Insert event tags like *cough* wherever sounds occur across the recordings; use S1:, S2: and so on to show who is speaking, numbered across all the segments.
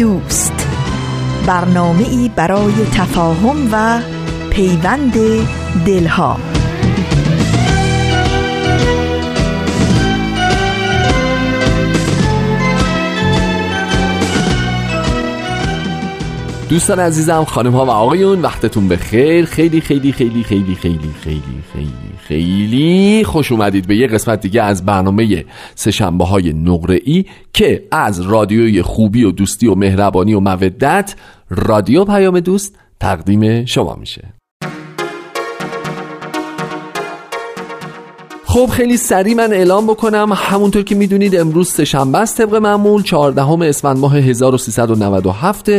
S1: دوست. برنامه ای برای تفاهم و پیوند دلها.
S2: دوستان عزیزم خانم ها و آقایون وقتتون به خیر خیلی خیلی خیلی خیلی خیلی خیلی خیلی خیلی خوش اومدید به یه قسمت دیگه از برنامه سشنبه های نقره ای که از رادیوی خوبی و دوستی و مهربانی و مودت رادیو پیام دوست تقدیم شما میشه. خب خیلی سریع من اعلام بکنم. همونطور که می‌دونید امروز سهشنبه است طبق معمول. 14 اسفند ماه 1397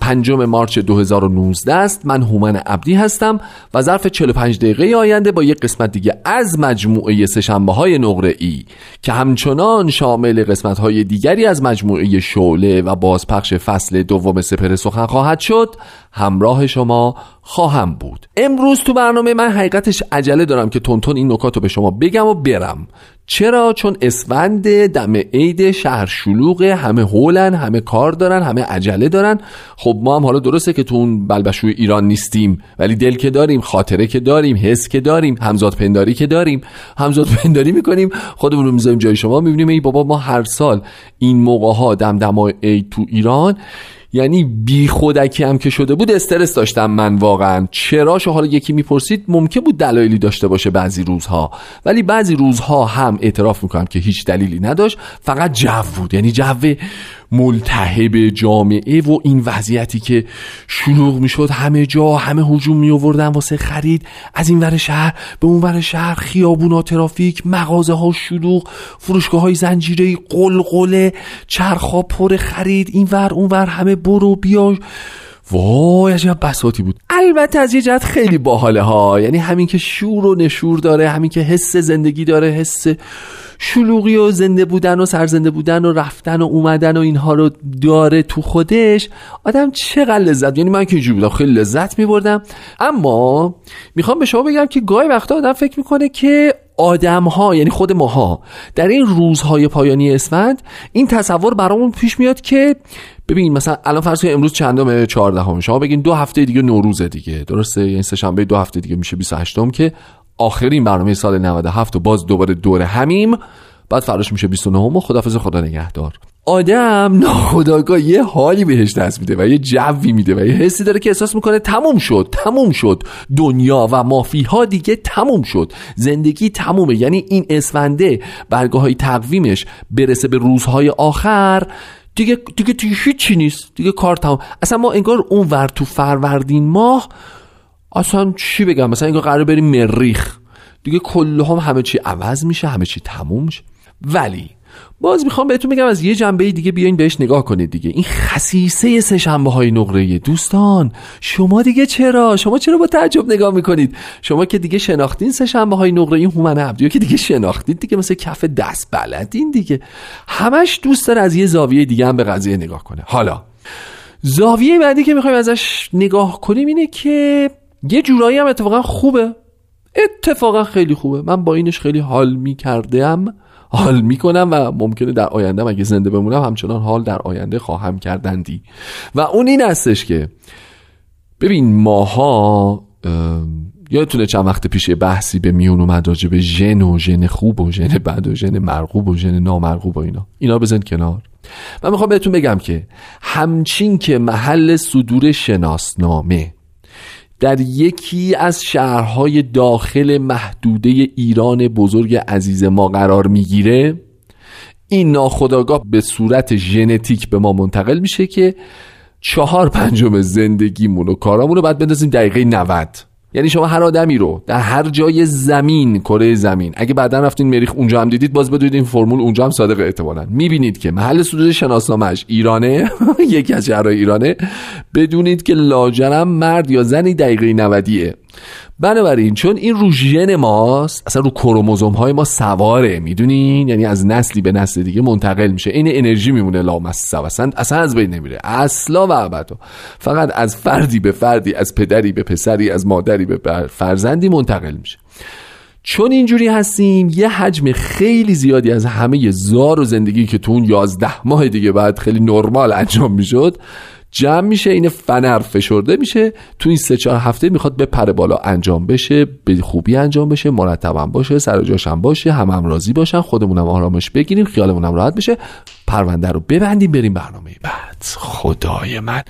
S2: پنجم مارچ 2019 است. من هومن عبدی هستم و ظرف 45 دقیقه آینده با یک قسمت دیگه از مجموعه سهشنبه های نقره ای که همچنان شامل قسمت های دیگری از مجموعه شعله و بازپخش فصل دوم سپر سخن خواهد شد همراه شما خواهم بود. امروز تو برنامه من حقیقتش عجله دارم که تونتون این نکات رو به شما بگم. و برم. چرا؟ چون اسفند دم عید شهر شلوغه همه هولن همه کار دارن همه عجله دارن. خب ما هم حالا درسته که تو اون بلبشوی ایران نیستیم ولی دل که داریم خاطره که داریم حس که داریم همزاد پنداری که داریم. همزاد پنداری می‌کنیم خودمون رو می‌ذاریم جای شما. می‌بینیم ای بابا ما هر سال این موقع ها دمدمای عید تو ایران یعنی بی خودکی هم که شده بود استرس داشتم من واقعا. چرا حالا یکی می‌پرسید ممکن بود دلایلی داشته باشه بعضی روزها. ولی بعضی روزها هم اعتراف می‌کنم که هیچ دلیلی نداشت. فقط جو بود. یعنی جو ملتهب جامعه و این وضعیتی که شلوغ می‌شد همه جا همه هجوم می آوردن واسه خرید. از این ور شهر به اون ور شهر خیابونا ترافیک مغازه ها شلوغ فروشگاه های زنجیره قلقله چرخا پر خرید این ور اون ور همه برو بیا. وای عجب بساتی بود. البته از یه جهت خیلی باحاله ها. یعنی همین که شور و نشور داره همین که حس زندگی داره حس شلوغی و زنده بودن و سرزنده بودن و رفتن و اومدن و اینها رو داره تو خودش آدم چقدر لذت یعنی من که اینجوری بودم خیلی لذت میبردم. اما می‌خوام به شما بگم که گاهی وقتا آدم فکر می‌کنه که آدم ها یعنی خود ماها در این روزهای پایانی اسفند این تصور برامون پیش میاد که ببین مثلا الان فرض کنید امروز چندم 14 شما بگین دو هفته دیگه نوروزه دیگه. درسته؟ یعنی سه شنبه دو هفته دیگه میشه 28 م که آخرین برنامه سال 97 و باز دوباره دور همیم. بعد فراش میشه 29 و خدافظ خدا نگهدار. آدم ناخداگاه یه حالی بهش دست میده و یه جوی میده و یه حسی داره که احساس می‌کنه تموم شد تموم شد. دنیا و مافی ها دیگه تموم شد. زندگی تمومه. یعنی این اسفنده برگاه های تقویمش برسه به روزهای آخر. دیگه دیگه دیگه هیچی نیست. دیگه کار تموم. اصلا ما انگار اون ور تو فروردین ماه اصلا چی بگم؟ مثلا انگار قرار بریم مریخ. دیگه کل هم همه چی عوض میشه همه چی تموم میشه. ولی باز می‌خوام بهتون بگم از یه جنبه دیگه بیاین بهش نگاه کنید دیگه. این خصیصه سه شنبه های نقره. دوستان شما دیگه چرا؟ شما چرا با تعجب نگاه می‌کنید؟ شما که دیگه شناختین سه شنبه های نقره این هومن عبدی که دیگه شناختید دیگه مثل کف دست بلدین دیگه. همش دوست داره از یه زاویه دیگه هم به قضیه نگاه کنه. حالا زاویه بعدی که می‌خوایم ازش نگاه کنیم اینه که یه جورایی هم اتفاقا خوبه. اتفاقا خیلی خوبه. من با اینش خیلی حال می‌کردم. حال می‌کنم و ممکنه در آینده اگه زنده بمونم همچنان حال در آینده خواهم کردندی. و اون این هستش که ببین ماها یادتونه چند وقت پیش بحثی به میون اومد راجع به ژن و ژن خوب و ژن بد و ژن مرغوب و ژن نامرغوب و اینا. اینا بزن کنار. من می‌خوام بهتون بگم که همچین که محل صدور شناسنامه در یکی از شهرهای داخل محدوده ایران بزرگ عزیز ما قرار می‌گیره این ناخداگاه به صورت ژنتیک به ما منتقل میشه که چهار پنجم زندگیمون و کارامون رو باید بندازیم دقیقه 90 یعنی شما هر آدمی رو در هر جای زمین کره زمین. اگه بعدا رفتین مریخ اونجا هم دیدید باز بدونید این فرمول اونجا هم صادق احتمالا می‌بینید که محل صدور شناسنامهش ایرانه *laughs* یکی از شهرهای ایرانه. بدونید که لاجرم مرد یا زنی دقیقه 90 بنابراین چون این رو ژن ماست اصلا رو کروموزوم های ما سواره می‌دونین یعنی از نسلی به نسل دیگه منتقل میشه. این انرژی میمونه لامصب اصلا اصلا از بین نمیره. اصلا و ابدا. فقط از فردی به فردی از پدری به پسری از مادری به فرزندی منتقل میشه. چون اینجوری هستیم یه حجم خیلی زیادی از همه زار و زندگی که تو اون یازده ماه دیگه بعد خیلی نرمال انجام می‌شد جمع میشه این فنر فشرده میشه. تو این سه چهار هفته می‌خواد به پر بالا. انجام بشه به خوبی انجام بشه مرتبم باشه سر جاشم باشه هم, هم راضی باشن خودمونم آرامش بگیریم خیالمونم راحت بشه. پرونده رو ببندیم بریم برنامه بعد. خدای من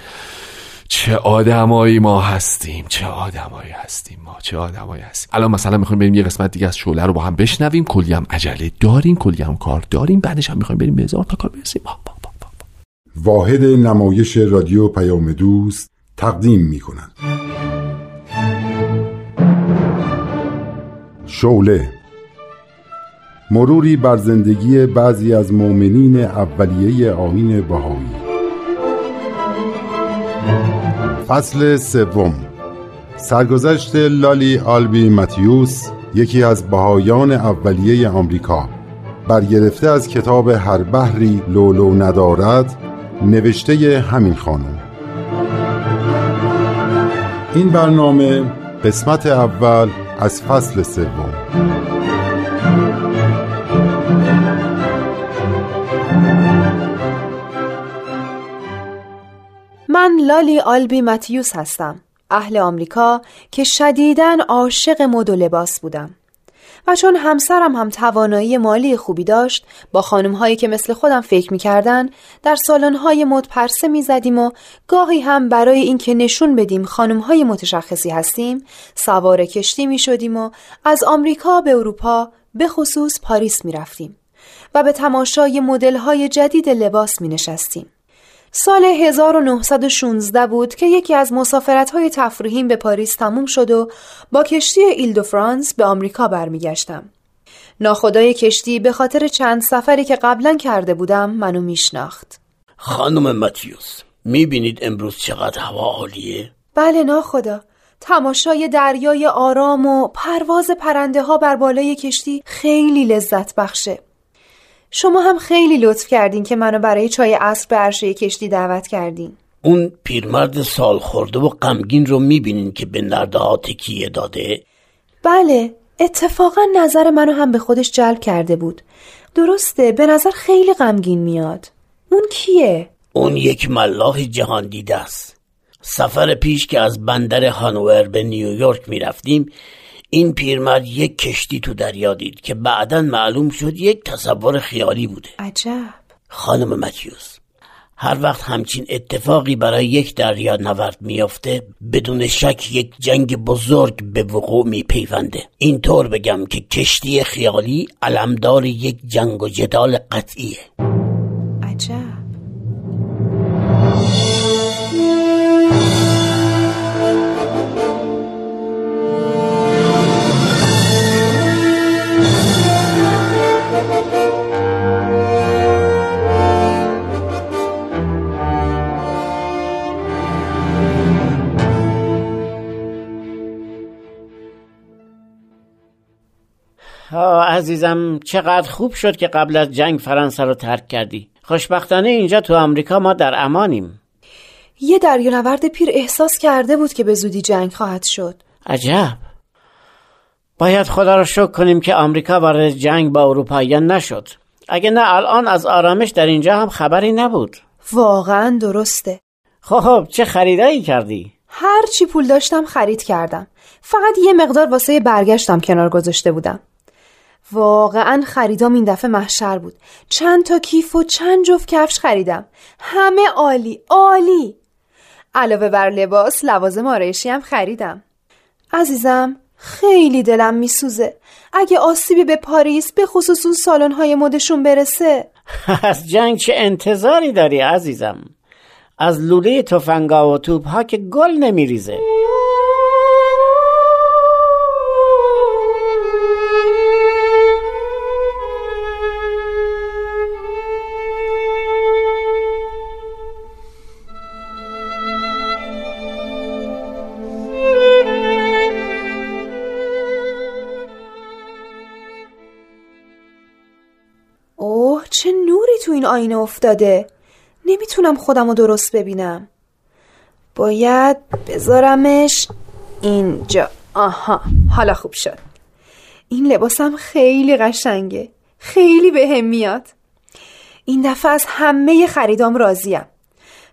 S2: چه آدمایی ما هستیم چه آدمایی هستیم ما چه آدمایی هستیم. الان مثلا می‌خوایم بریم یه قسمت دیگه از شعله رو با هم بشنویم. کلی هم عجله داریم کلی هم کار داریم. بعدش هم می‌خوایم بریم به هزار تا کار برسیم.
S3: واحد نمایش رادیو پیام دوست تقدیم می کند شوله مروری بر زندگی بعضی از مؤمنین اولیه آین بهایی. فصل سوم سرگذشت لالی آلبی متیوس یکی از بهایان اولیه آمریکا برگرفته از کتاب هر بحری لولو ندارد نوشته همین خانم. این برنامه قسمت اول از فصل سوم.
S4: من لالی آلبی متیوس هستم. اهل آمریکا که شدیداً عاشق مد و لباس بودم. و چون همسرم هم توانایی مالی خوبی داشت با خانم هایی که مثل خودم فکر می‌کردن در سالن های مد پرسه می‌زدیم و گاهی هم برای اینکه نشون بدیم خانم های متشخصی هستیم سوار کشتی می شدیم و از آمریکا به اروپا به خصوص پاریس می رفتیم و به تماشای مدل های جدید لباس می نشستیم. سال 1916 بود که یکی از مسافرت های تفریحیم به پاریس تموم شد و با کشتی ایل دو فرانس به آمریکا برمیگشتم. ناخدای کشتی به خاطر چند سفری که قبلا کرده بودم منو میشناخت.
S5: خانم ماتیوس می‌بینید امروز چقدر هوا عالیه؟
S4: بله ناخدا. تماشای دریای آرام و پرواز پرنده ها بر بالای کشتی خیلی لذت بخشه. شما هم خیلی لطف کردین که منو برای چای عصر به عرشه کشتی دعوت کردین.
S5: اون پیرمرد سال خورده و غمگین رو می‌بینین که به نرده ها تکیه داده؟
S4: بله اتفاقا نظر منو هم به خودش جلب کرده بود. درسته به نظر خیلی غمگین میاد. اون کیه؟
S5: اون یک ملاح جهان دیده است. سفر پیش که از بندر هانوور به نیویورک می‌رفتیم این پیرمرد یک کشتی تو دریا دید که بعدا معلوم شد یک تصور خیالی بوده.
S4: عجب.
S5: خانم متیوس هر وقت همچین اتفاقی برای یک دریا نورد میافته بدون شک یک جنگ بزرگ به وقوع میپیونده. اینطور بگم که کشتی خیالی علمدار یک جنگ و جدال قطعیه.
S4: عجب.
S5: عزیزم چقدر خوب شد که قبل از جنگ فرانسه رو ترک کردی. خوشبختانه اینجا تو آمریکا ما در امانیم.
S4: یه دریانورد پیر احساس کرده بود که به زودی جنگ خواهد شد.
S5: عجب. باید خدا رو شکر کنیم که آمریکا وارد جنگ با اروپاییان نشد. اگه نه الان از آرامش در اینجا هم خبری نبود.
S4: واقعا درسته.
S5: خب چه خریدایی کردی؟
S4: هر چی پول داشتم خرید کردم. فقط یه مقدار واسه برگشتم کنار گذاشته بودم. واقعا خریدام این دفعه محشر بود. چند تا کیف و چند جفت کفش خریدم. همه عالی عالی! علاوه بر لباس لوازم آرایشی هم خریدم. عزیزم خیلی دلم میسوزه. اگه آسیبی به پاریس به خصوص اون سالن‌های مدشون برسه. *laughs*
S5: از جنگ چه انتظاری داری عزیزم؟ از لوله تفنگا و توپ ها که گل نمیریزه.
S4: آینه افتاده. نمی‌تونم خودم رو درست ببینم. باید بذارمش اینجا. آها حالا خوب شد. این لباسم خیلی قشنگه. خیلی به میاد. این دفعه از همه خریدام راضیم.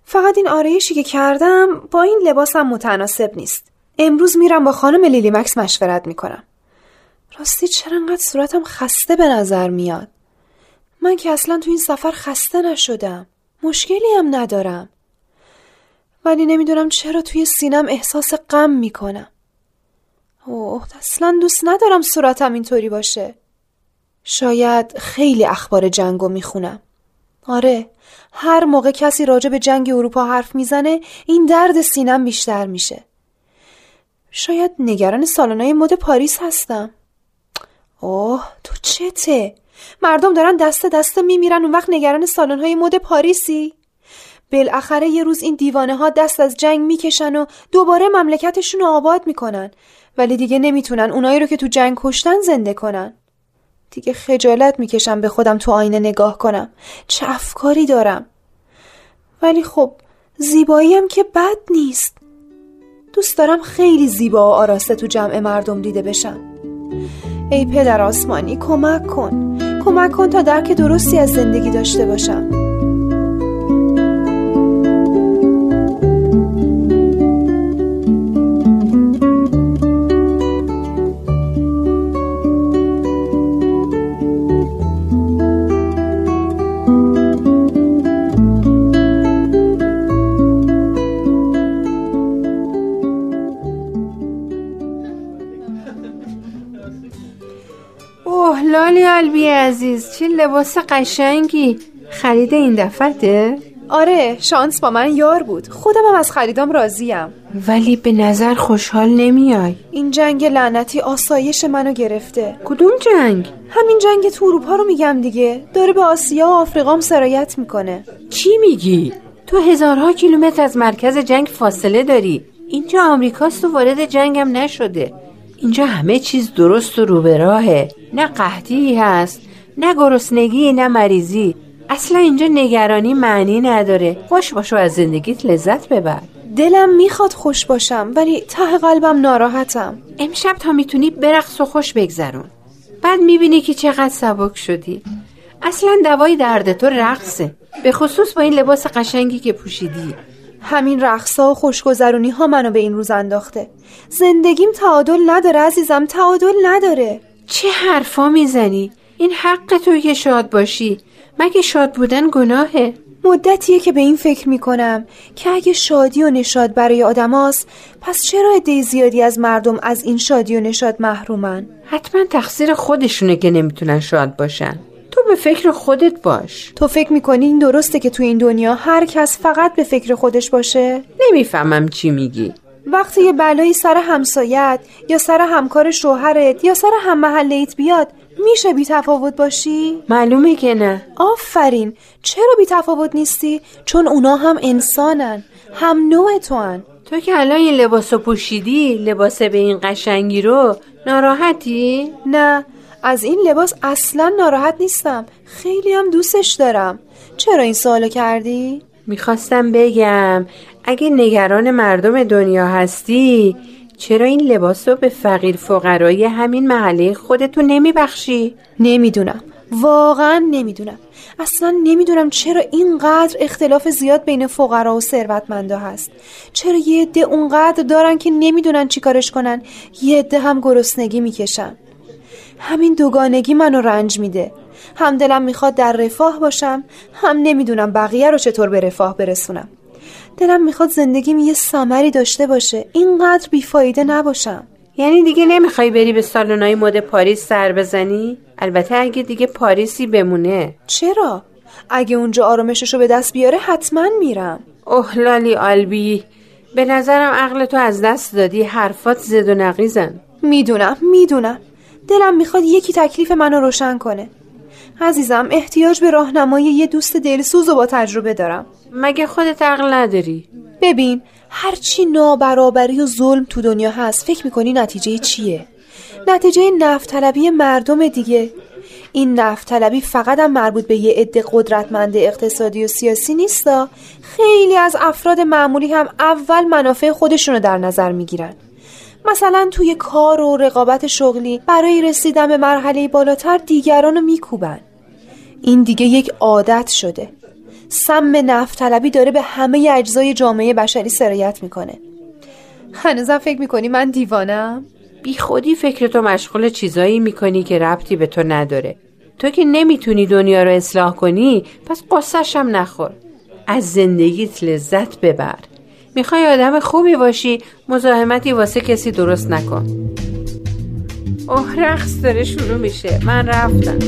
S4: فقط این آرایشی که کردم با این لباسم متناسب نیست. امروز میرم با خانم لیلی مکس مشورت می‌کنم. راستی چرا انقدر صورتم خسته به نظر میاد؟ من که اصلا تو این سفر خسته نشدم. مشکلی هم ندارم. ولی نمی‌دونم چرا توی سینم احساس غم می‌کنم. اوه اصلا دوست ندارم صورتم اینطوری باشه. شاید خیلی اخبار جنگو می‌خونم. آره هر موقع کسی راجع به جنگ اروپا حرف می‌زنه این درد سینم بیشتر میشه. شاید نگران سالنای مد پاریس هستم. اوه تو چته؟ مردم دارن دست دست میمیرن اون وقت نگران سالن‌های مد پاریسی؟ بالاخره یه روز این دیوانه ها دست از جنگ می‌کشن و دوباره مملکتشون رو آباد می‌کنن. ولی دیگه نمی‌تونن اونایی رو که تو جنگ کشتن زنده کنن. دیگه خجالت می‌کشم به خودم تو آینه نگاه کنم. چه افکاری دارم؟ ولی خب زیباییم که بد نیست. دوست دارم خیلی زیبا و آراسته تو جمع مردم دیده بشم. ای پدر آسمانی کمک کن. کمک کن تا درک درستی از زندگی داشته باشم.
S6: قلبی عزیز چه لباس قشنگی. خرید این دفعته؟
S4: آره شانس با من یار بود. خودم هم از خریدام راضیم.
S6: ولی به نظر خوشحال نمیای.
S4: این جنگ لعنتی آسایش منو گرفته.
S6: کدوم جنگ؟
S4: همین جنگ تو اروپا رو میگم دیگه. داره به آسیا و آفریقام سرایت می‌کنه.
S6: چی میگی؟ تو هزارها کیلومتر از مرکز جنگ فاصله داری. اینجا آمریکاست و وارد جنگم نشده. اینجا همه چیز درست و رو به راهه. نه قحطی هست نه گرسنگی نه مریضی. اصلا اینجا نگرانی معنی نداره. خوش باشو از زندگیت لذت ببر.
S4: دلم می‌خواد خوش باشم ولی ته قلبم ناراحتم.
S6: امشب تا می‌تونی برقص و خوش بگذرون. بعد می‌بینی که چقدر سبک شدی. اصلا دوای درد تو رقصه. به خصوص با این لباس قشنگی که پوشیدی.
S4: همین رقصا و خوشگذرونی ها منو به این روز انداخته. زندگیم تعادل نداره عزیزم تعادل نداره.
S6: چه حرفا می‌زنی؟ این حق توی که شاد باشی. مگه شاد بودن گناهه؟
S4: مدتیه که به این فکر می‌کنم که اگه شادی و نشاد برای آدماست پس چرا عده زیادی از مردم از این شادی و نشاد محرومن؟
S6: حتما تقصیر خودشونه که نمی‌تونن شاد باشن. تو به فکر خودت باش
S4: تو فکر می‌کنی این درسته که تو این دنیا هر کس فقط به فکر خودش باشه؟
S6: نمی‌فهمم چی میگی
S4: وقتی یه بلایی سر همسایت یا سر همکار شوهرت یا سر هم محلیت بیاد میشه بی تفاوت باشی؟
S6: معلومه که نه
S4: آفرین چرا بی تفاوت نیستی؟ چون اونا هم انسانن هم نوع تو هن.
S6: تو که الان این لباس پوشیدی لباس به این قشنگی رو ناراحتی؟
S4: نه از این لباس اصلا ناراحت نیستم. خیلی هم دوستش دارم. چرا این سوالو کردی؟
S6: می‌خواستم بگم اگه نگران مردم دنیا هستی چرا این لباس رو به فقیر فقرای همین محله خودتو نمیبخشی؟
S4: نمی‌دونم. واقعا نمی‌دونم. اصلا نمی‌دونم چرا اینقدر اختلاف زیاد بین فقرا و ثروتمندا هست. چرا یه عده اونقدر دارن که نمی‌دونن چیکارش کنن. یه عده هم گرسنگی می‌کشن. همین دوگانگی منو رنج میده. هم دلم می‌خواد در رفاه باشم هم نمی‌دونم بقیه رو چطور به رفاه برسونم. دلم می‌خواد زندگیم یه سمری داشته باشه اینقدر بیفایده نباشم.
S6: یعنی دیگه نمی‌خوای بری به سالنای مد پاریس سر بزنی؟ البته اگه دیگه پاریسی بمونه.
S4: چرا؟ اگه اونجا آرامششو به دست بیاره حتما میرم.
S6: اوه لالی آلبی به نظرم عقل تو از دست دادی حرفات زد و نقیزن.
S4: می‌دونم می‌دونم. دلم می‌خواد یکی تکلیف منو روشن کنه. عزیزم احتیاج به راهنمایی یه دوست دلسوز و با تجربه دارم.
S6: مگه خودت عقل نداری؟
S4: ببین هرچی نابرابری و ظلم تو دنیا هست فکر می‌کنی نتیجه چیه؟ نتیجه نفت مردم دیگه. این نفت طلبی فقط هم مربوط به یه عده قدرتمند اقتصادی و سیاسی نیستا خیلی از افراد معمولی هم اول منافع خودشونو در نظر می‌گیرن. مثلا توی کار و رقابت شغلی برای رسیدن به مرحله بالاتر دیگران رو میکوبن. این دیگه یک عادت شده. سم نفتلبی داره به همه اجزای جامعه بشری سرایت می‌کنه. هنوزم فکر می‌کنی من دیوانم؟
S6: بی خودی فکرتو مشغول چیزایی می‌کنی که ربطی به تو نداره. تو که نمی‌تونی دنیا رو اصلاح کنی پس قصهش هم نخور. از زندگیت لذت ببر. می‌خوای آدم خوبی باشی مزاحمتی واسه کسی درست نکن. اوه رقص داره شروع میشه. من رفتم.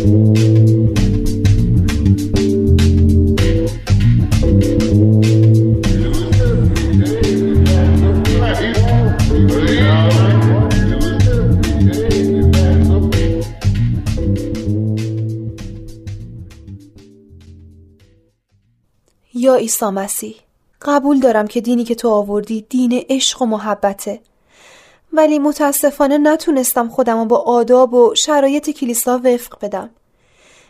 S4: یا عیسی مسیح. قبول دارم که دینی که تو آوردی دین عشق و محبته. ولی متاسفانه نتونستم خودم با آداب و شرایط کلیسا وفق بدم.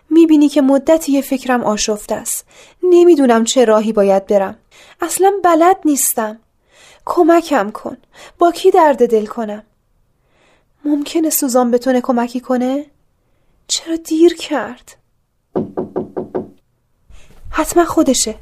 S4: می‌بینی که مدتی فکرم آشفته است. نمی‌دونم چه راهی باید برم. اصلا بلد نیستم. کمکم کن. با کی درد دل کنم؟ ممکنه سوزان بتونه کمکی کنه؟ چرا دیر کرد؟ حتما خودشه.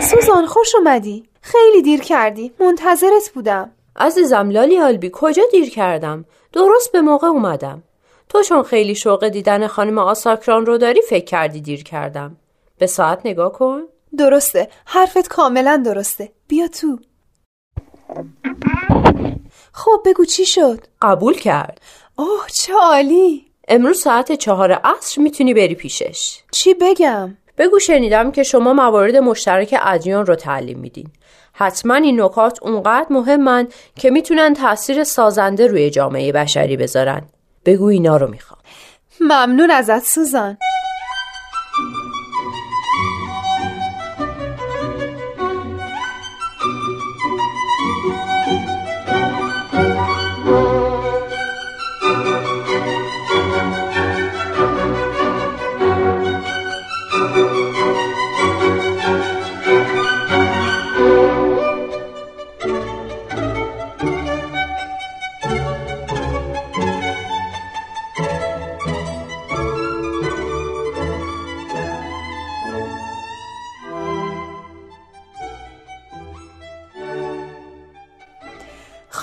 S4: سوزان خوش اومدی. خیلی دیر کردی. منتظرت بودم.
S7: عزیزم لالی آلبی کجا دیر کردم؟ درست به موقع اومدم. تو چون خیلی شوق دیدن خانم آساکران رو داری فکر کردی دیر کردم. به ساعت نگاه کن.
S4: درسته. حرفت کاملا درسته. بیا تو. خب بگو چی شد؟
S7: قبول کرد.
S4: اوه چه عالی.
S7: امروز ساعت چهار عصر می‌تونی بری پیشش.
S4: چی بگم؟
S7: بگو شنیدم که شما موارد مشترک ادیان رو تعلیم میدین. حتما این نکات اونقدر مهمن که می‌تونن تاثیر سازنده روی جامعه بشری بذارن. بگو اینا رو می‌خوام.
S4: ممنون ازت سوزان.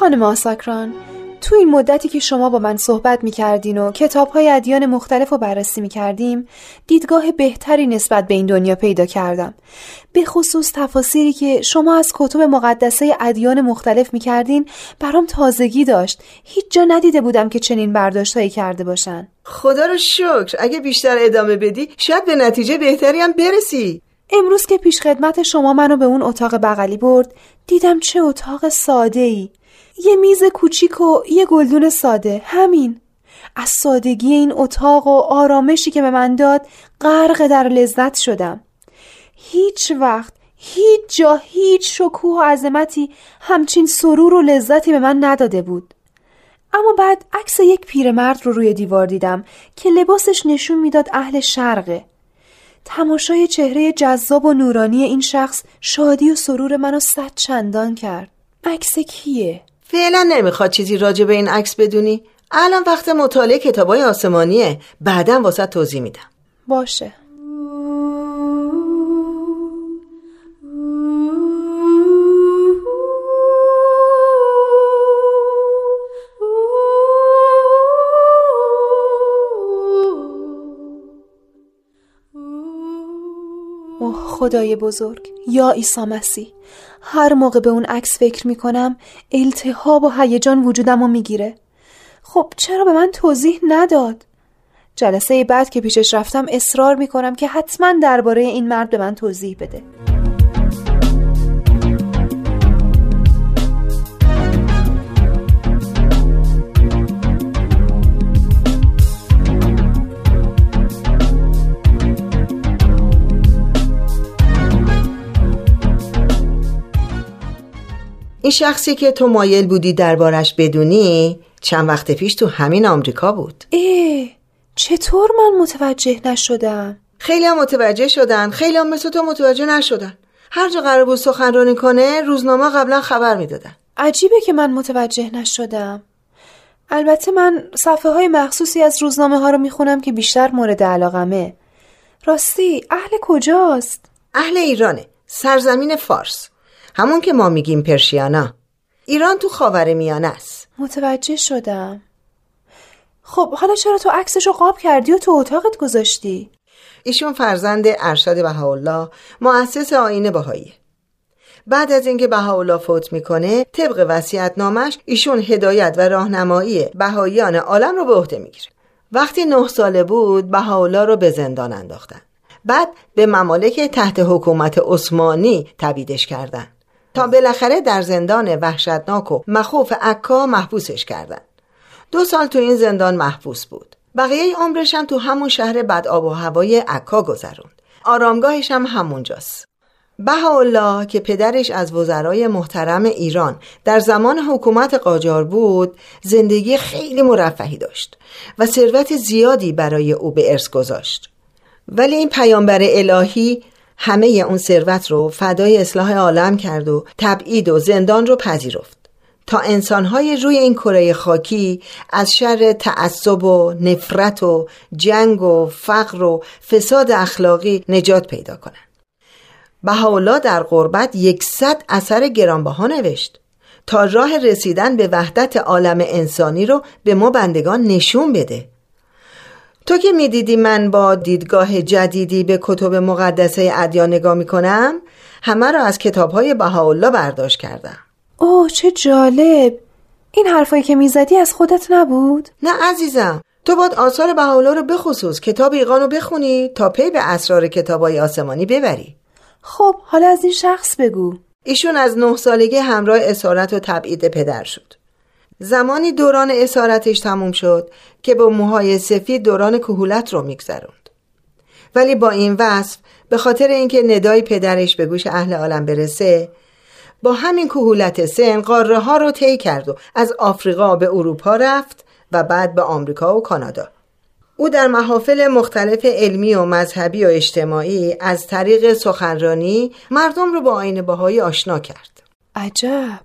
S4: خانم آساکران تو این مدتی که شما با من صحبت می کردین و کتاب های ادیان مختلف رو بررسی می کردیم دیدگاه بهتری نسبت به این دنیا پیدا کردم. به خصوص تفاصیلی که شما از کتب مقدسه ادیان مختلف می کردین برام تازگی داشت. هیچ جا ندیده بودم که چنین برداشت کرده باشن.
S8: خدا رو شکر. اگه بیشتر ادامه بدی شاید به نتیجه بهتری هم برسی.
S4: امروز که پیش خدمت شما منو به اون اتاق بغلی برد دیدم چه اتاق ساده ای یه میز کوچیک و یه گلدون ساده. همین. از سادگی این اتاق و آرامشی که به من داد غرق در لذت شدم. هیچ وقت هیچ جا هیچ شکوه و عظمتی همچین سرور و لذتی به من نداده بود. اما بعد عکس یک پیرمرد رو روی دیوار دیدم که لباسش نشون می‌داد اهل شرقه. تماشای چهره جذاب و نورانی این شخص شادی و سرور منو صد چندان کرد. عکس کیه؟
S8: فعلا نمی‌خواد چیزی راجع به این عکس بدونی؟ الان وقت مطالعه کتابای آسمانیه. بعدا واسه توضیح میدم.
S4: باشه. اوه خدای بزرگ. یا عیسی مسیح. هر موقع به اون عکس فکر می‌کنم التهاب و هیجان وجودم رو می‌گیره. خب چرا به من توضیح نداد؟ جلسه بعد که پیشش رفتم اصرار می‌کنم که حتما درباره این مرد به من توضیح بده.
S8: این شخصی که تو مایل بودی دربارش بدونی چند وقت پیش تو همین آمریکا بود.
S4: اه چطور من متوجه نشدم؟
S8: خیلی هم متوجه شدن خیلی هم مثل تو متوجه نشدن. هر جا قرار بود سخنرانی کنه روزنامه قبلا خبر می‌دادن.
S4: عجیبه که من متوجه نشدم. البته من صفحه های مخصوصی از روزنامه ها رو می‌خونم که بیشتر مورد علاقمه. راستی اهل کجاست؟
S8: اهل ایرانه سرزمین فارس. همون که ما میگیم پرشیانا. ایران تو خاور میانه است.
S4: متوجه شدم. خب حالا چرا تو عکسش رو قاب کردی و تو اتاقت گذاشتی؟
S8: ایشون فرزند ارشد بهاءالله مؤسس آین بهاییه بعد از اینکه بهاءالله فوت می‌کنه طبق وصیت نامش ایشون هدایت و راهنمایی بهاییان عالم رو به عهده می‌گیره. وقتی نه ساله بود بهاءالله رو به زندان انداختن. بعد به ممالک تحت حکومت عثمانی تبیدش کردن. بالاخره در زندان وحشتناک و مخوف عکا محبوسش کردن. دو سال تو این زندان محبوس بود. بقیه عمرش هم تو همون شهر بد آب و هوای عکا گذروند. آرامگاهش هم همونجاست. بهاءالله که پدرش از وزرای محترم ایران در زمان حکومت قاجار بود زندگی خیلی مرفهی داشت و ثروت زیادی برای او به ارث گذاشت. ولی این پیامبر الهی همه اون ثروت رو فدای اصلاح عالم کرد و تبعید و زندان رو پذیرفت تا انسانهای روی این کره خاکی از شر تعصب و نفرت و جنگ و فقر و فساد اخلاقی نجات پیدا کنند. بهاءالله در قربت یکصد اثر گرانبها نوشت تا راه رسیدن به وحدت عالم انسانی رو به ما بندگان نشون بده تو که می‌دیدی من با دیدگاه جدیدی به کتب مقدسه ادیان نگاه می‌کنم؟ همه را از کتابهای بهاءالله برداشت کردم.
S4: اوه چه جالب! این حرفایی که می‌زدی از خودت نبود؟
S8: نه عزیزم تو باید آثار بهاءالله رو بخصوص کتاب ایقان رو بخونی تا پی به اسرار کتابای آسمانی ببری.
S4: خب حالا از این شخص بگو.
S8: ایشون از نه سالگی همراه اسارت و تبعید پدر شد. زمانی دوران اسارتش تموم شد که با موهای سفید دوران کهولت رو میگذروند. ولی با این وصف به خاطر اینکه ندای پدرش به گوش اهل عالم برسه با همین کهولت سن قاره ها رو طی کرد و از آفریقا به اروپا رفت و بعد به آمریکا و کانادا. او در محافل مختلف علمی و مذهبی و اجتماعی از طریق سخنرانی مردم رو با آین باهایی آشنا کرد.
S4: عجب!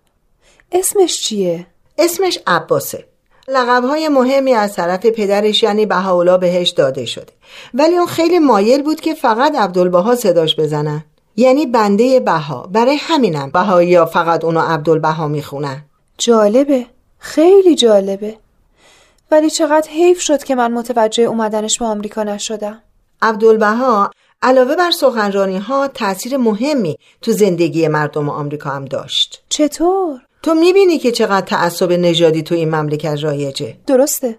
S4: اسمش چیه؟
S8: اسمش عباسه. لقبهای مهمی از طرف پدرش یعنی بهاولا بهش داده شده. ولی اون خیلی مایل بود که فقط عبدالبها صداش بزنن. یعنی بنده بها. برای همینم بهایی ها فقط اونو عبدالبها می‌خونن.
S4: جالبه. خیلی جالبه. ولی چقدر حیف شد که من متوجه اومدنش به آمریکا نشدم.
S8: عبدالبها علاوه بر سخنرانی ها تاثیر مهمی تو زندگی مردم آمریکا هم داشت.
S4: چطور؟
S8: تو می‌بینی که چقدر تعصب نژادی تو این مملکت رایجه.
S4: درسته.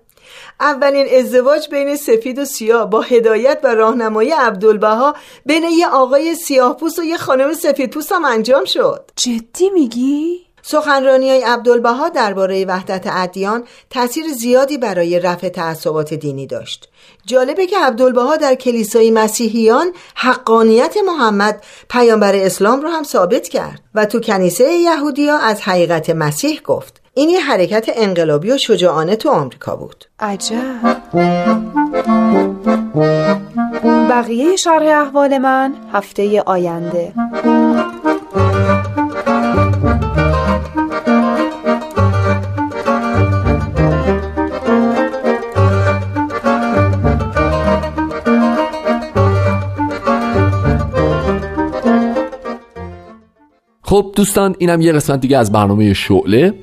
S8: اولین ازدواج بین سفید و سیاه با هدایت و راهنمایی عبدالبها بین یه آقای سیاه پوست و یه خانم سفید پوست هم انجام شد.
S4: جدی میگی؟
S8: سخنرانی های عبدالبها درباره وحدت ادیان تاثیر زیادی برای رفع تعصبات دینی داشت. جالبه که عبدالبها در کلیسای مسیحیان حقانیت محمد پیامبر اسلام رو هم ثابت کرد و تو کنیسه یهودیا از حقیقت مسیح گفت. این یه حرکت انقلابی و شجاعانه تو آمریکا بود.
S4: عجب. بقیه شرح احوال من هفته آینده.
S2: خب دوستان اینم یه قسمت دیگه از برنامه شعله.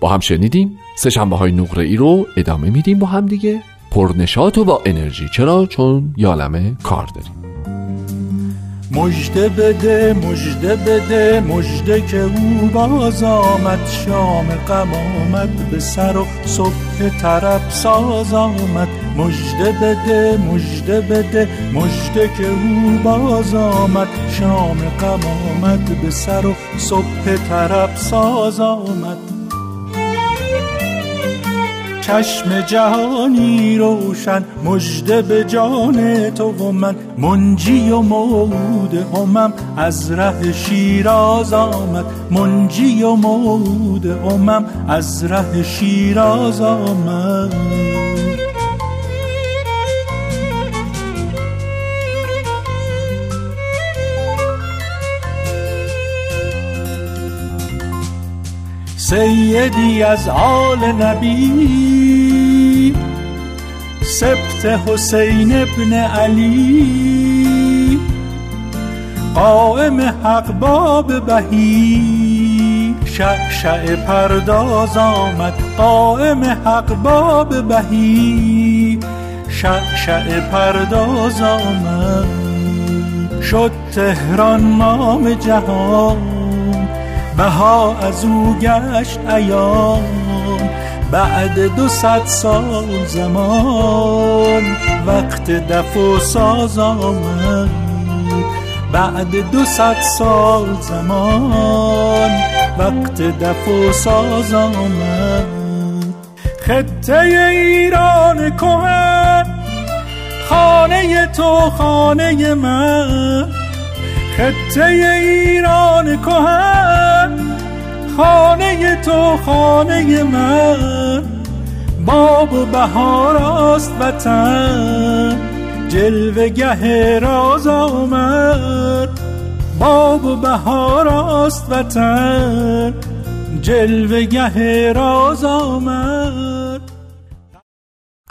S2: با هم شنیدیم. سه شنبه های نقره ای رو ادامه میدیم با هم دیگه. پرنشات و با انرژی. چرا؟ چون یالمه کار داریم.
S9: مجده بده مجده بده مجده که او باز آمد. شام غم آمد به سر و صبح طرب ساز آمد. مجده بده مجده بده مجده که او باز آمد. شام غم آمد به سر و صبح طرب ساز آمد. چشم جهانی روشن مجده به جان تو و من. منجی و مود همم از ره شیراز آمد. منجی و مود همم از ره شیراز آمد. سیدی از آل نبی. سبت حسین ابن علی. قائم حق باب بهی. شعشع پرداز آمد قائم حق باب بهی. شعشع پرداز آمد شد تهران مام جهان. بها از او گشت ایام. بعد دو ست سال زمان وقت دف و ساز آمد. بعد دو ست سال زمان وقت دف و ساز آمد. خطه ایران کهن خانه تو خانه من. خطه ایران کهن خانه تو خانه من. باب و بهار است وطن. جلوه گه راز آمد. باب و بهار است وطن. جلوه گه راز آمد.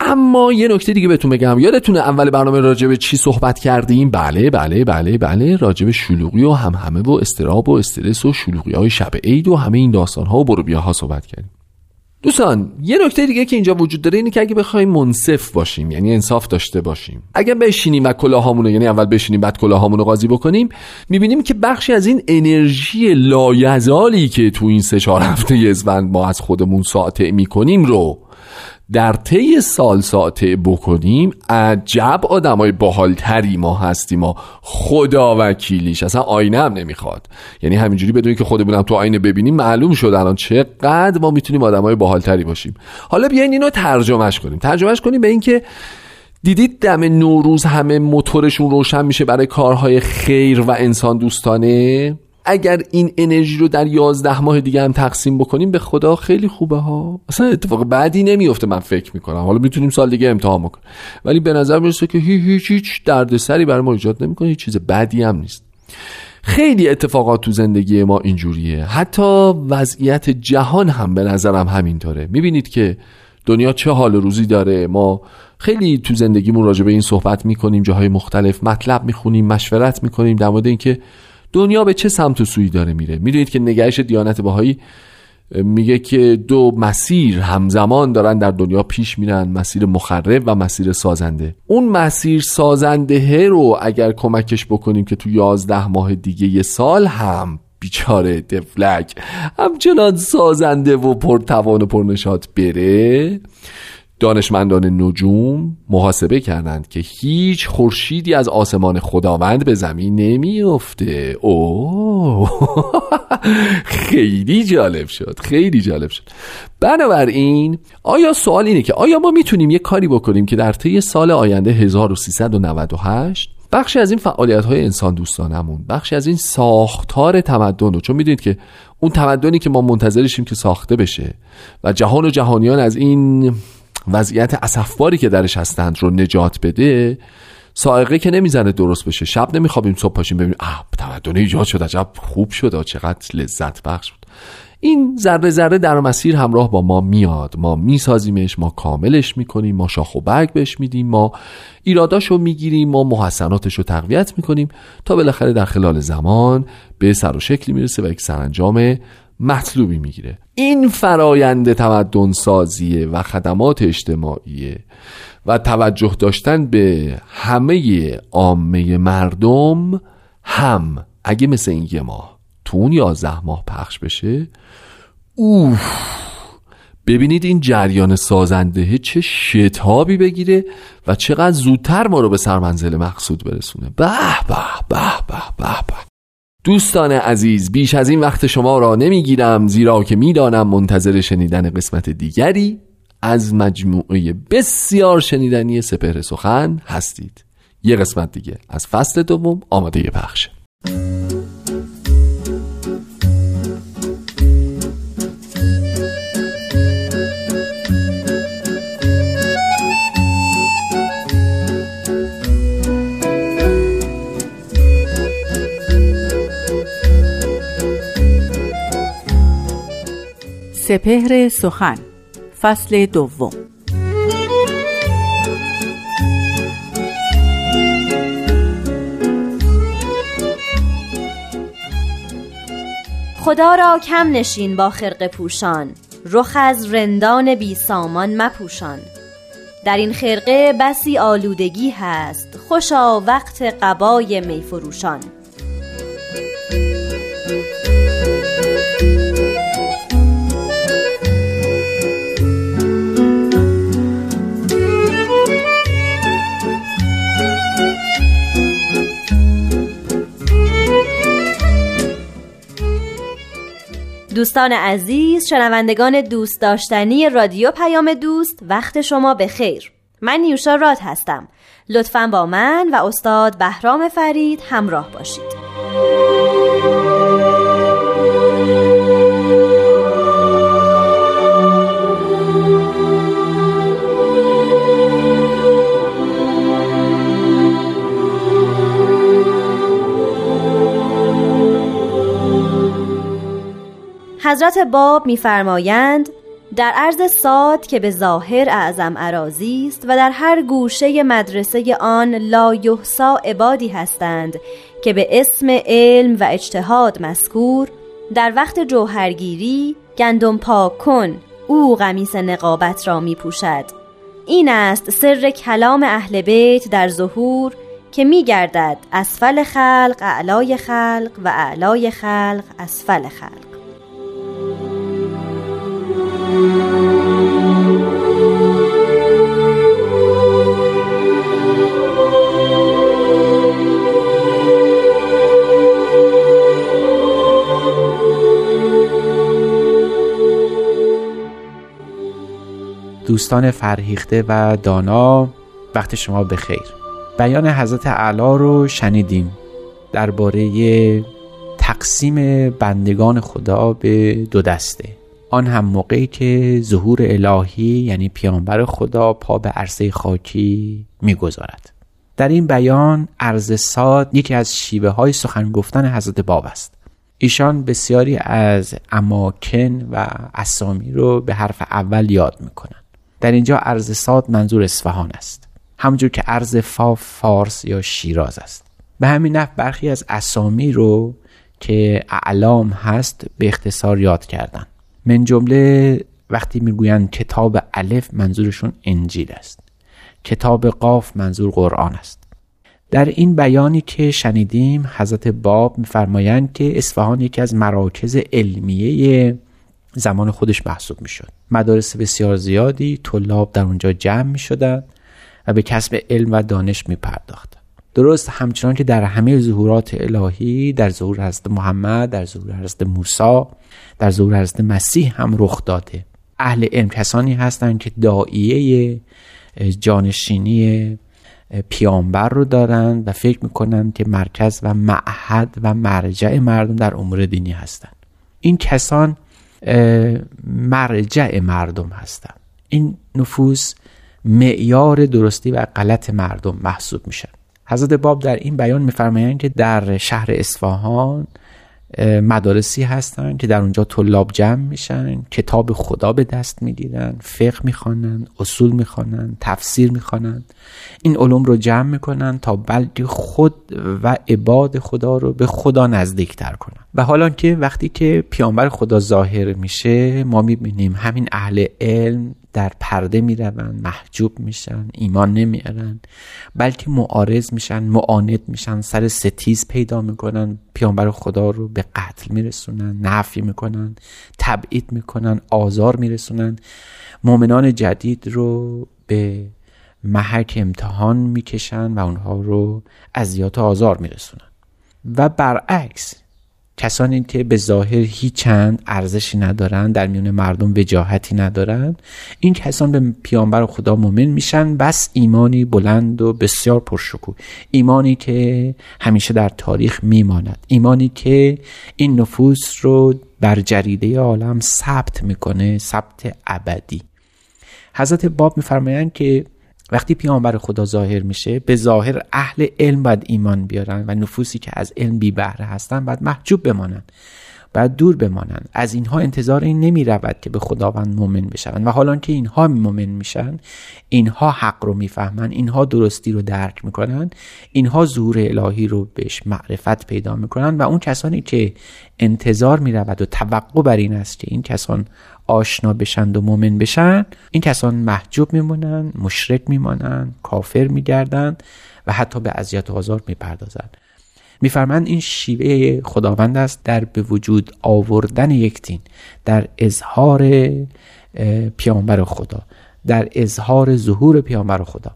S2: اما یه نکته دیگه بهتون بگم. یادتونه اول برنامه راجع به چی صحبت کردیم؟ بله بله بله بله. راجع به شلوغی و همهمه و استراب و استرس و شلوغی های شب عید و همه این داستان ها و برو ها صحبت کردیم. دوستان یه نکته دیگه که اینجا وجود داره اینه که اگه بخوایم منصف باشیم یعنی انصاف داشته باشیم اگه بشینیم و کلاهامونو یعنی اول بشینیم بعد کلاهامونو قاضی بکنیم می‌بینیم که بخشی از این انرژی لایزالی که تو این سه چهار هفته اسفند ما از خودمون ساطع می‌کنیم رو در طی سال ساعته بکنیم عجب آدمای باحالتری ما هستیم ما خدا وکیلیش. اصلا آینه هم نمی‌خواد. یعنی همینجوری بدونی که خودمونم تو آینه ببینیم معلوم شد الان چقدر ما می‌تونیم آدمای باحالتری باشیم. حالا بیاین اینو ترجمهش کنیم. ترجمهش کنیم به اینکه دیدید دم نوروز همه موتورشون روشن میشه برای کارهای خیر و انسان دوستانه؟ اگر این انرژی رو در یازده ماه دیگه هم تقسیم بکنیم به خدا خیلی خوبه ها. اصلا اتفاق بعدی نمیفته من فکر می‌کنم. حالا می‌تونیم سال دیگه امتحان بکنیم. ولی به نظر می‌رسه که هیچ هیچ هیچ دردسری برای ما ایجاد نمی‌کنه. هیچ چیز بدی هم نیست. خیلی اتفاقات تو زندگی ما اینجوریه. حتی وضعیت جهان هم به نظرم همینطوره. می‌بینید که دنیا چه حال روزی داره. ما خیلی تو زندگیمون راجع به این صحبت می‌کنیم جاهای مختلف مطلب می‌خونیم مشورت می‌کنیم در مورد اینکه دنیا به چه سمت و سوی داره میره؟ می‌دونید که نگهش دیانت بهایی میگه که دو مسیر همزمان دارن در دنیا پیش میرن مسیر مخرب و مسیر سازنده. اون مسیر سازنده رو اگر کمکش بکنیم که تو یازده ماه دیگه یه سال هم بیچاره دفلک همچنان سازنده و پرتوان و پرنشات بره دانشمندان نجوم محاسبه کردند که هیچ خورشیدی از آسمان خداوند به زمین نمیافته. او *laughs* خیلی جالب شد خیلی جالب شد. بنابراین آیا سوال اینه که آیا ما می‌تونیم یه کاری بکنیم که در طی سال آینده 1398 بخشی از این فعالیت های انسان دوستانمون بخشی از این ساختار تمدن رو چون می‌دونید که اون تمدنی که ما منتظرشیم که ساخته بشه و جهان و جهانیان از این وضعیت اسفباری که درش هستند رو نجات بده سائقه که نمی‌زنه درست بشه. شب نمیخوابیم صبح پاشیم ببینیم. اه تمدن ایجاد شد عجب خوب شد. چقدر لذت بخش بود. این ذره ذره در مسیر همراه با ما میاد. ما میسازیمش ما کاملش می‌کنیم ما شاخ و برگ بهش میدیم ما ایراداشو می‌گیریم ما محسناتش رو تقویت می‌کنیم تا بالاخره در خلال زمان به سر و شکلی می‌رسه و یک سرانجام مطلوبی می‌گیره. این فرایند تمدن سازیه و خدمات اجتماعیه و توجه داشتن به همه عامه مردم هم اگه مثل این یه ماه تو اون یازده ماه پخش بشه اوف. ببینید این جریان سازنده چه شتابی بگیره و چقدر زودتر ما رو به سرمنزل مقصود برسونه. به به به به به به. دوستان عزیز بیش از این وقت شما را نمی‌گیرم زیرا که می‌دانم منتظر شنیدن قسمت دیگری از مجموعه بسیار شنیدنی سپهر سخن هستید. یه قسمت دیگه از فصل دوم آماده پخشه
S10: سپهر سخن فصل دوم.
S11: خدا را کم نشین با خرق پوشان رخ از رندان بی سامان مپوشان. در این خرقه بسی آلودگی هست خوشا وقت قبای میفروشان دوستان عزیز شنوندگان دوست داشتنی رادیو پیام دوست وقت شما به خیر. من نیوشا راد هستم. لطفا با من و استاد بهرام فرید همراه باشید. حضرت باب میفرمایند در عرض ساد که به ظاهر اعظم عراضی است و در هر گوشه مدرسه آن لا یحصا عبادی هستند که به اسم علم و اجتهاد مذکور در وقت جوهرگیری گندم پاک کن او قمیس نقابت را می پوشد این است سر کلام اهل بیت در ظهور که می گردد اسفل خلق اعلای خلق و اعلای خلق اسفل خلق.
S12: دوستان فرهیخته و دانا وقت شما بخیر بیان حضرت اعلی رو شنیدیم. درباره تقسیم بندگان خدا به دو دسته. آن هم موقعی که ظهور الهی یعنی پیامبر خدا پا به عرصه خاکی می‌گذارد. در این بیان عرض ساد یکی از شیوه های سخن گفتن حضرت باب است. ایشان بسیاری از اماکن و اسامی رو به حرف اول یاد می‌کنن. در اینجا عرض ساد منظور اصفهان است. همونجور که عرض فا فارس یا شیراز است. به همین نحو برخی از اسامی رو که اعلام هست به اختصار یاد کردن. من جمله وقتی می‌گویند کتاب الف منظورشون انجیل است. کتاب قاف منظور قرآن است. در این بیانی که شنیدیم حضرت باب میفرمایند که اصفهان یکی از مراکز علمیه زمان خودش محسوب می‌شد. مدارس بسیار زیادی طلاب در اونجا جمع می شدن و به کسب علم و دانش می پرداخت درست همچنان که در همه ظهورات الهی در ظهور حضرت محمد در ظهور حضرت موسی در ظهور حضرت مسیح هم رخ داده. اهل علم کسانی هستند که دائیه جانشینی پیامبر رو دارند و فکر می‌کنند که مرکز و معهد و مرجع مردم در امور دینی هستند. این کسان مرجع مردم هستند. این نفوس معیار درستی و غلط مردم محسوب میشن حضرت باب در این بیان میفرمایند که در شهر اصفهان مدارسی هستند که در اونجا طلاب جمع میشن کتاب خدا به دست می‌گیرن فقه می‌خوانند اصول می‌خوانند تفسیر می‌خوانند. این علوم رو جمع می‌کنن تا بلکه خود و عباد خدا رو به خدا نزدیکتر کنن. و حالا که وقتی که پیامبر خدا ظاهر میشه ما می‌بینیم همین اهل علم در پرده می‌روند محجوب میشن ایمان نمیارن بلکه معارض میشن معاند میشن سر ستیز پیدا می‌کنن پیامبر خدا رو به قتل میرسونن نفی می‌کنن تبعید می‌کنن آزار میرسونن. مؤمنان جدید رو به محک امتحان می‌کشن و اونها رو اذیات و آزار میرسونن. و برعکس کسانی که به ظاهر هیچ چند ارزشی ندارن در میون مردم وجاهتی ندارن این کسان به پیامبر خدا مؤمن میشن بس ایمانی بلند و بسیار پرشکوه. ایمانی که همیشه در تاریخ میماند. ایمانی که این نفوس رو بر جریده عالم ثبت می‌کنه ثبت ابدی. حضرت باب میفرمایند که وقتی پیامبر خدا ظاهر میشه به ظاهر اهل علم باید ایمان بیارن و نفوسی که از علم بی بهره هستن باید محجوب بمانن. باید دور بمانند. از اینها انتظار این نمی رود که به خداوند مؤمن بشوند. و حالا که اینها مؤمن میشن اینها حق رو می‌فهمند اینها درستی رو درک می‌کنن اینها ظهور الهی رو بهش معرفت پیدا می‌کنن و اون کسانی که انتظار می رود و توقع بر این است که این کسان آشنا بشند و مؤمن بشن این کسان محجوب میمونن مشرک میمانند کافر میگردند و حتی به اذیت و آزار می‌پردازند. میفرمند این شیوه خداوند است در به وجود آوردن یک دین در اظهار پیامبر خدا در اظهار ظهور پیامبر خدا.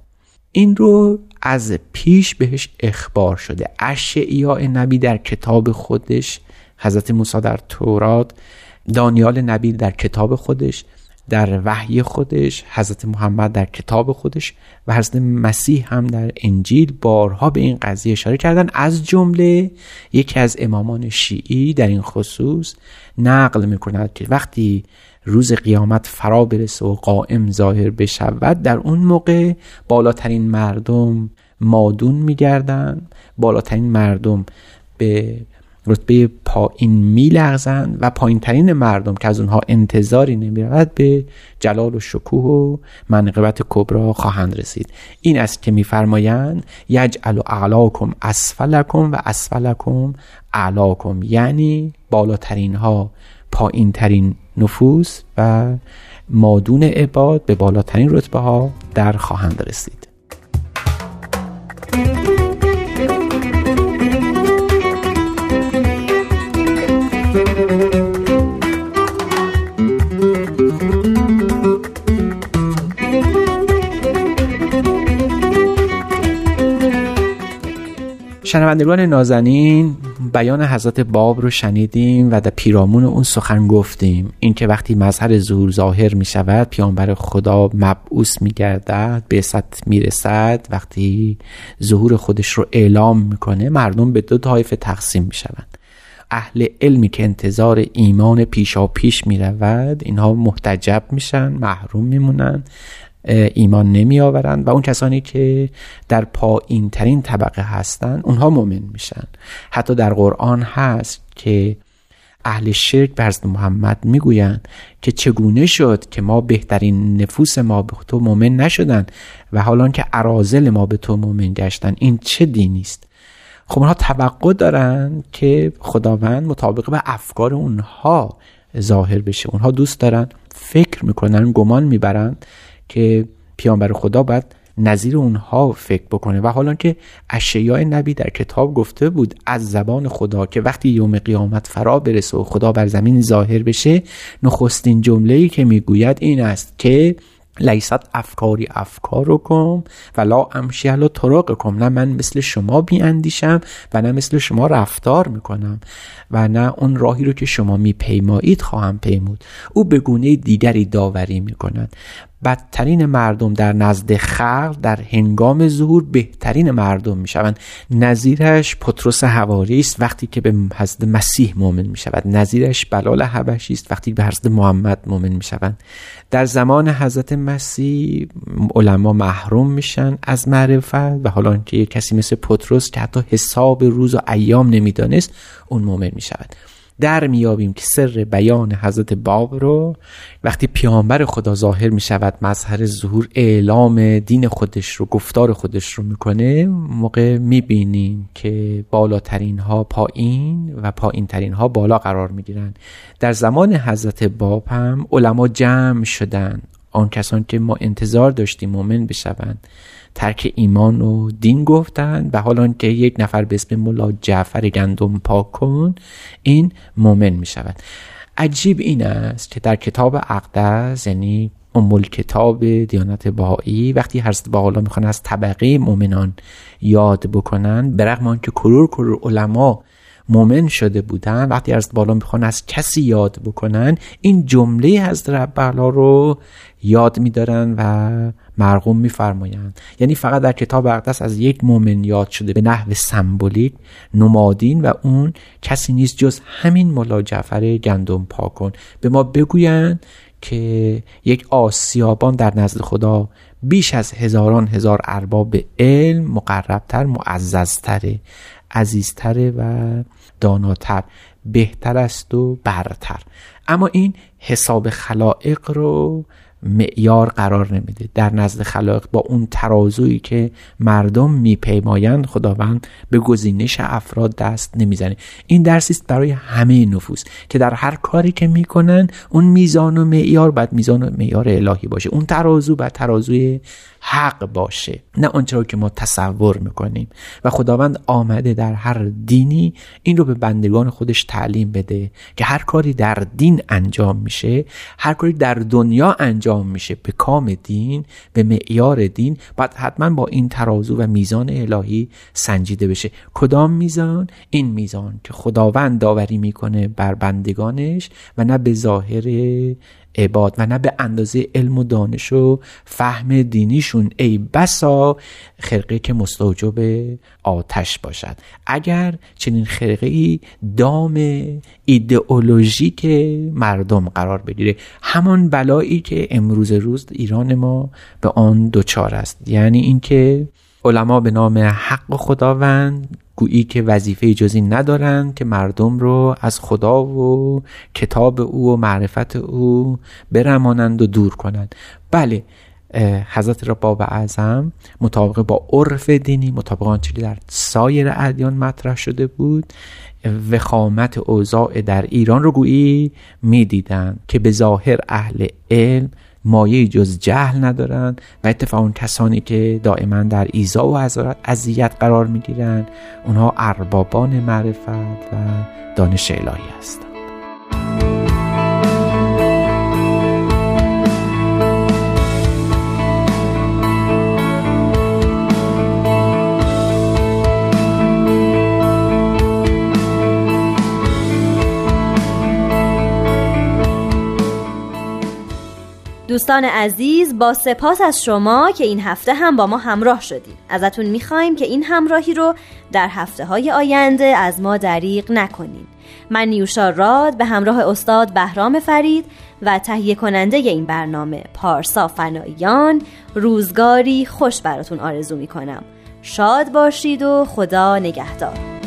S12: این رو از پیش بهش اخبار شده. اشعیاء نبی در کتاب خودش حضرت موسی در تورات دانیال نبی در کتاب خودش در وحی خودش حضرت محمد در کتاب خودش و حضرت مسیح هم در انجیل بارها به این قضیه اشاره کردن. از جمله یکی از امامان شیعی در این خصوص نقل می‌کند که وقتی روز قیامت فرا برسه و قائم ظاهر بشود در اون موقع بالاترین مردم مادون میگردن. بالاترین مردم به رتبه پایین میلغزند و پایین ترین مردم که از اونها انتظاری نمی‌رود به جلال و شکوه و منقبت کبرا خواهند رسید. این است که میفرمایند یجعل اعلاکم اسفلکم و اسفلکم اعلاکم یعنی بالاترین ها پایین ترین نفوس و مادون عباد به بالاترین رتبه ها در خواهند رسید. شنوندگان نازنین بیان حضرت باب رو شنیدیم و در پیرامون اون سخن گفتیم. اینکه وقتی مظهر ظهور ظاهر می شود پیامبر خدا مبعوث می گردد به سطح می رسد وقتی ظهور خودش رو اعلام می‌کنه مردم به دو طایفه تقسیم می شوند اهل علمی که انتظار ایمان پیشا پیش می رود اینها محتجب میشن محروم میمونن. ایمان نمی آورند و اون کسانی که در پایین ترین طبقه هستند اونها مؤمن میشن. حتی در قرآن هست که اهل شرک به محمد می‌گویند که چگونه شد که ما بهترین نفوس ما به تو مؤمن نشدند و حالا که ارازل ما به تو مؤمن گشتن این چه دینی است؟ خب اونها توقع دارن که خداوند مطابق به افکار اونها ظاهر بشه. اونها دوست دارن فکر می‌کنن گمان می‌برند که پیامبر خدا باید نظیر اونها فکر بکنه. و حالا که اشیاء نبی در کتاب گفته بود از زبان خدا که وقتی یوم قیامت فرا برسه و خدا بر زمین ظاهر بشه نخستین جمله که می‌گوید این است که لیست افکاری افکارکم و لا امشی علی طرقکم. نه من مثل شما بیاندیشم و نه مثل شما رفتار می‌کنم و نه اون راهی رو که شما میپیمایید خواهم پیمود. او به گونه دیگری داوری می‌کند. بدترین مردم در نزد خلق در هنگام ظهور بهترین مردم می‌شوند. نظیرش پتروس هواری است وقتی که به حضرت مسیح مؤمن می‌شود. نظیرش بلال حبشی است وقتی به حضرت محمد مؤمن می‌شوند. در زمان حضرت مسیح علما محروم میشن از معرفت و حالا که کسی مثل پتروس که حتی حساب روز و ایام نمی‌دانست اون مؤمن می‌شود. در میابیم که سر بیان حضرت باب رو وقتی پیامبر خدا ظاهر می شود مظهر ظهور اعلام دین خودش رو گفتار خودش رو می‌کنه موقع می‌بینیم که بالاترین ها پایین و پایین ترین ها بالا قرار می‌گیرن. در زمان حضرت باب هم علما جمع شدن. آن کسان که ما انتظار داشتیم مؤمن بشوند. ترک ایمان و دین گفتند و حالا که یک نفر به اسم ملا جعفر گندم پاک کن این مؤمن می شود عجیب این است که در کتاب اقدس یعنی امول کتاب دیانت بهایی وقتی حضرت حالا می‌خوان از طبقه مؤمنان یاد بکنن برغم آنکه کرور کرور علما مؤمن شده بودن. وقتی از بالا می‌خوان از کسی یاد بکنن این جمله از رب رو یاد میدارن و مرغوم میفرمایند. یعنی فقط در کتاب اقدس از یک مؤمن یاد شده به نحو سمبولیک نمادین و اون کسی نیست جز همین ملا جعفر گندم پاکن. به ما بگویند که یک آسیابان در نزد خدا بیش از هزاران هزار ارباب علم مقربتر معززتره. عزیزتره و داناتر بهتر است و برتر. اما این حساب خلائق رو معیار قرار نمیده. در نزد خلایق با اون ترازویی که مردم میپیمایند خداوند به گزینش افراد دست نمی‌زنه. این درسی است برای همه نفوس که در هر کاری که می‌کنن اون میزان و معیار باید میزان و معیار الهی باشه. اون ترازو باید ترازوی حق باشه. نه آنچه را که ما تصور می‌کنیم. و خداوند آمده در هر دینی این رو به بندگان خودش تعلیم بده که هر کاری در دین انجام میشه هر کاری در دنیا انجام میشه به کام دین به معیار دین. باید حتما با این ترازو و میزان الهی سنجیده بشه. کدام میزان؟ این میزان که خداوند داوری می‌کنه بر بندگانش و نه به ظاهر عباد و نه به اندازه علم و دانش و فهم دینیشون. ای بسا خرقه که مستوجب آتش باشد. اگر چنین خرقه ای دام ایدئولوژیک مردم قرار بگیره همان بلایی که امروز روز ایران ما به آن دچار است. یعنی اینکه علما به نام حق خداوند گویی که وظیفه جزی ندارند که مردم رو از خدا و کتاب او و معرفت او برمانند و دور کنند. بله حضرت را باب اعظم مطابق با عرف دینی مطابق آنچه در سایر ادیان مطرح شده بود وخامت اوضاع در ایران رو گویی می‌دیدند که به ظاهر اهل علم مایه جز جهل ندارند و اتفاقا کسانی که دائما در ایزا و اذیت قرار می‌گیرند اونها اربابان معرفت و دانش الهی هستند.
S11: دوستان عزیز با سپاس از شما که این هفته هم با ما همراه شدید. ازتون می‌خوایم که این همراهی رو در هفته های آینده از ما دریغ نکنید من نیوشا راد به همراه استاد بهرام فرید و تهیه کننده این برنامه پارسا فناییان روزگاری خوش براتون آرزو می‌کنم. شاد باشید و خدا نگهدار.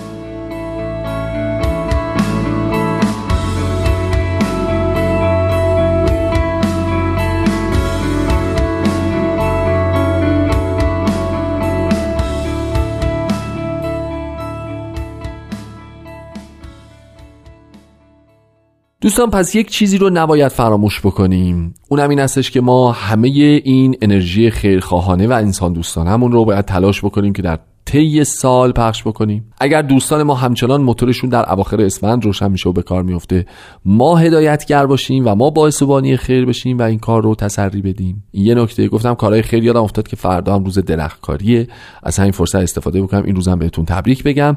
S2: دوستان پس یک چیزی رو نباید فراموش بکنیم. اونم این استش که ما همه این انرژی خیرخواهانه و انسان دوستانمون رو باید تلاش بکنیم که در طی سال پخش بکنیم. اگر دوستان ما همچنان موتورشون در اواخر اسفند روشن میشه و به کار میفته ما هدایتگر باشیم و ما باعث بانی خیر بشیم و این کار رو تسری بدیم. یه نکته گفتم کارهای خیر یادم افتاد که فردا هم روز درختکاریه. از همین فرصت استفاده بکنم. این روزم بهتون تبریک بگم.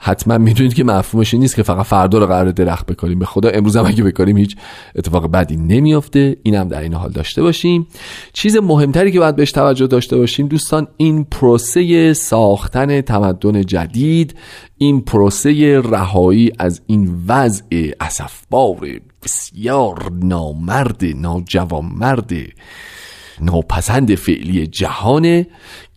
S2: حتما می‌دونید که مفهومش نیست که فقط فردا رو قرار درخت بکاریم. به خدا امروز هم اگه بکاریم هیچ اتفاق بدی نمیافته. اینم در این حال داشته باشیم. چیز مهمتری که باید بهش توجه داشته باشیم دوستان این پروسه ساختن تمدن جدید این پروسه رهایی از این وضع اسفبار بسیار نامرد ناجوانمرد ناپسند فعلی جهانه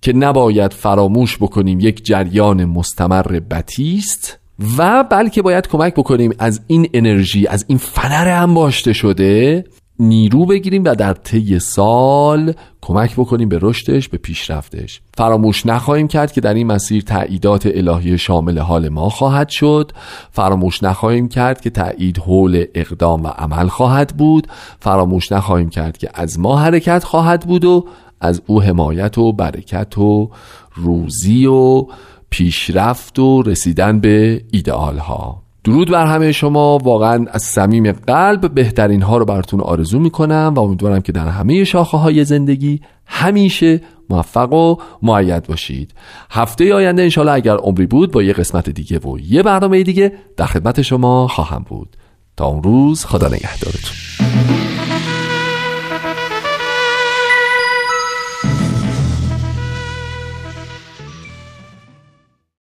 S2: که نباید فراموش بکنیم یک جریان مستمر بتیست و بلکه باید کمک بکنیم از این انرژی از این فنر انباشته شده نیرو بگیریم و در طی سال کمک بکنیم به رشدش به پیشرفتش. فراموش نخواهیم کرد که در این مسیر تاییدات الهی شامل حال ما خواهد شد. فراموش نخواهیم کرد که تایید حول اقدام و عمل خواهد بود. فراموش نخواهیم کرد که از ما حرکت خواهد بود و از او حمایت و برکت و روزی و پیشرفت و رسیدن به ایدئال ها درود بر همه شما. واقعا از صمیم قلب بهترین ها رو براتون آرزو می‌کنم و امیدوارم که در همه شاخه های زندگی همیشه موفق و معید باشید. هفته آینده انشالله اگر عمری بود با یه قسمت دیگه و یه برنامه دیگه در خدمت شما خواهم بود. تا اون روز خدا نگهدارتون.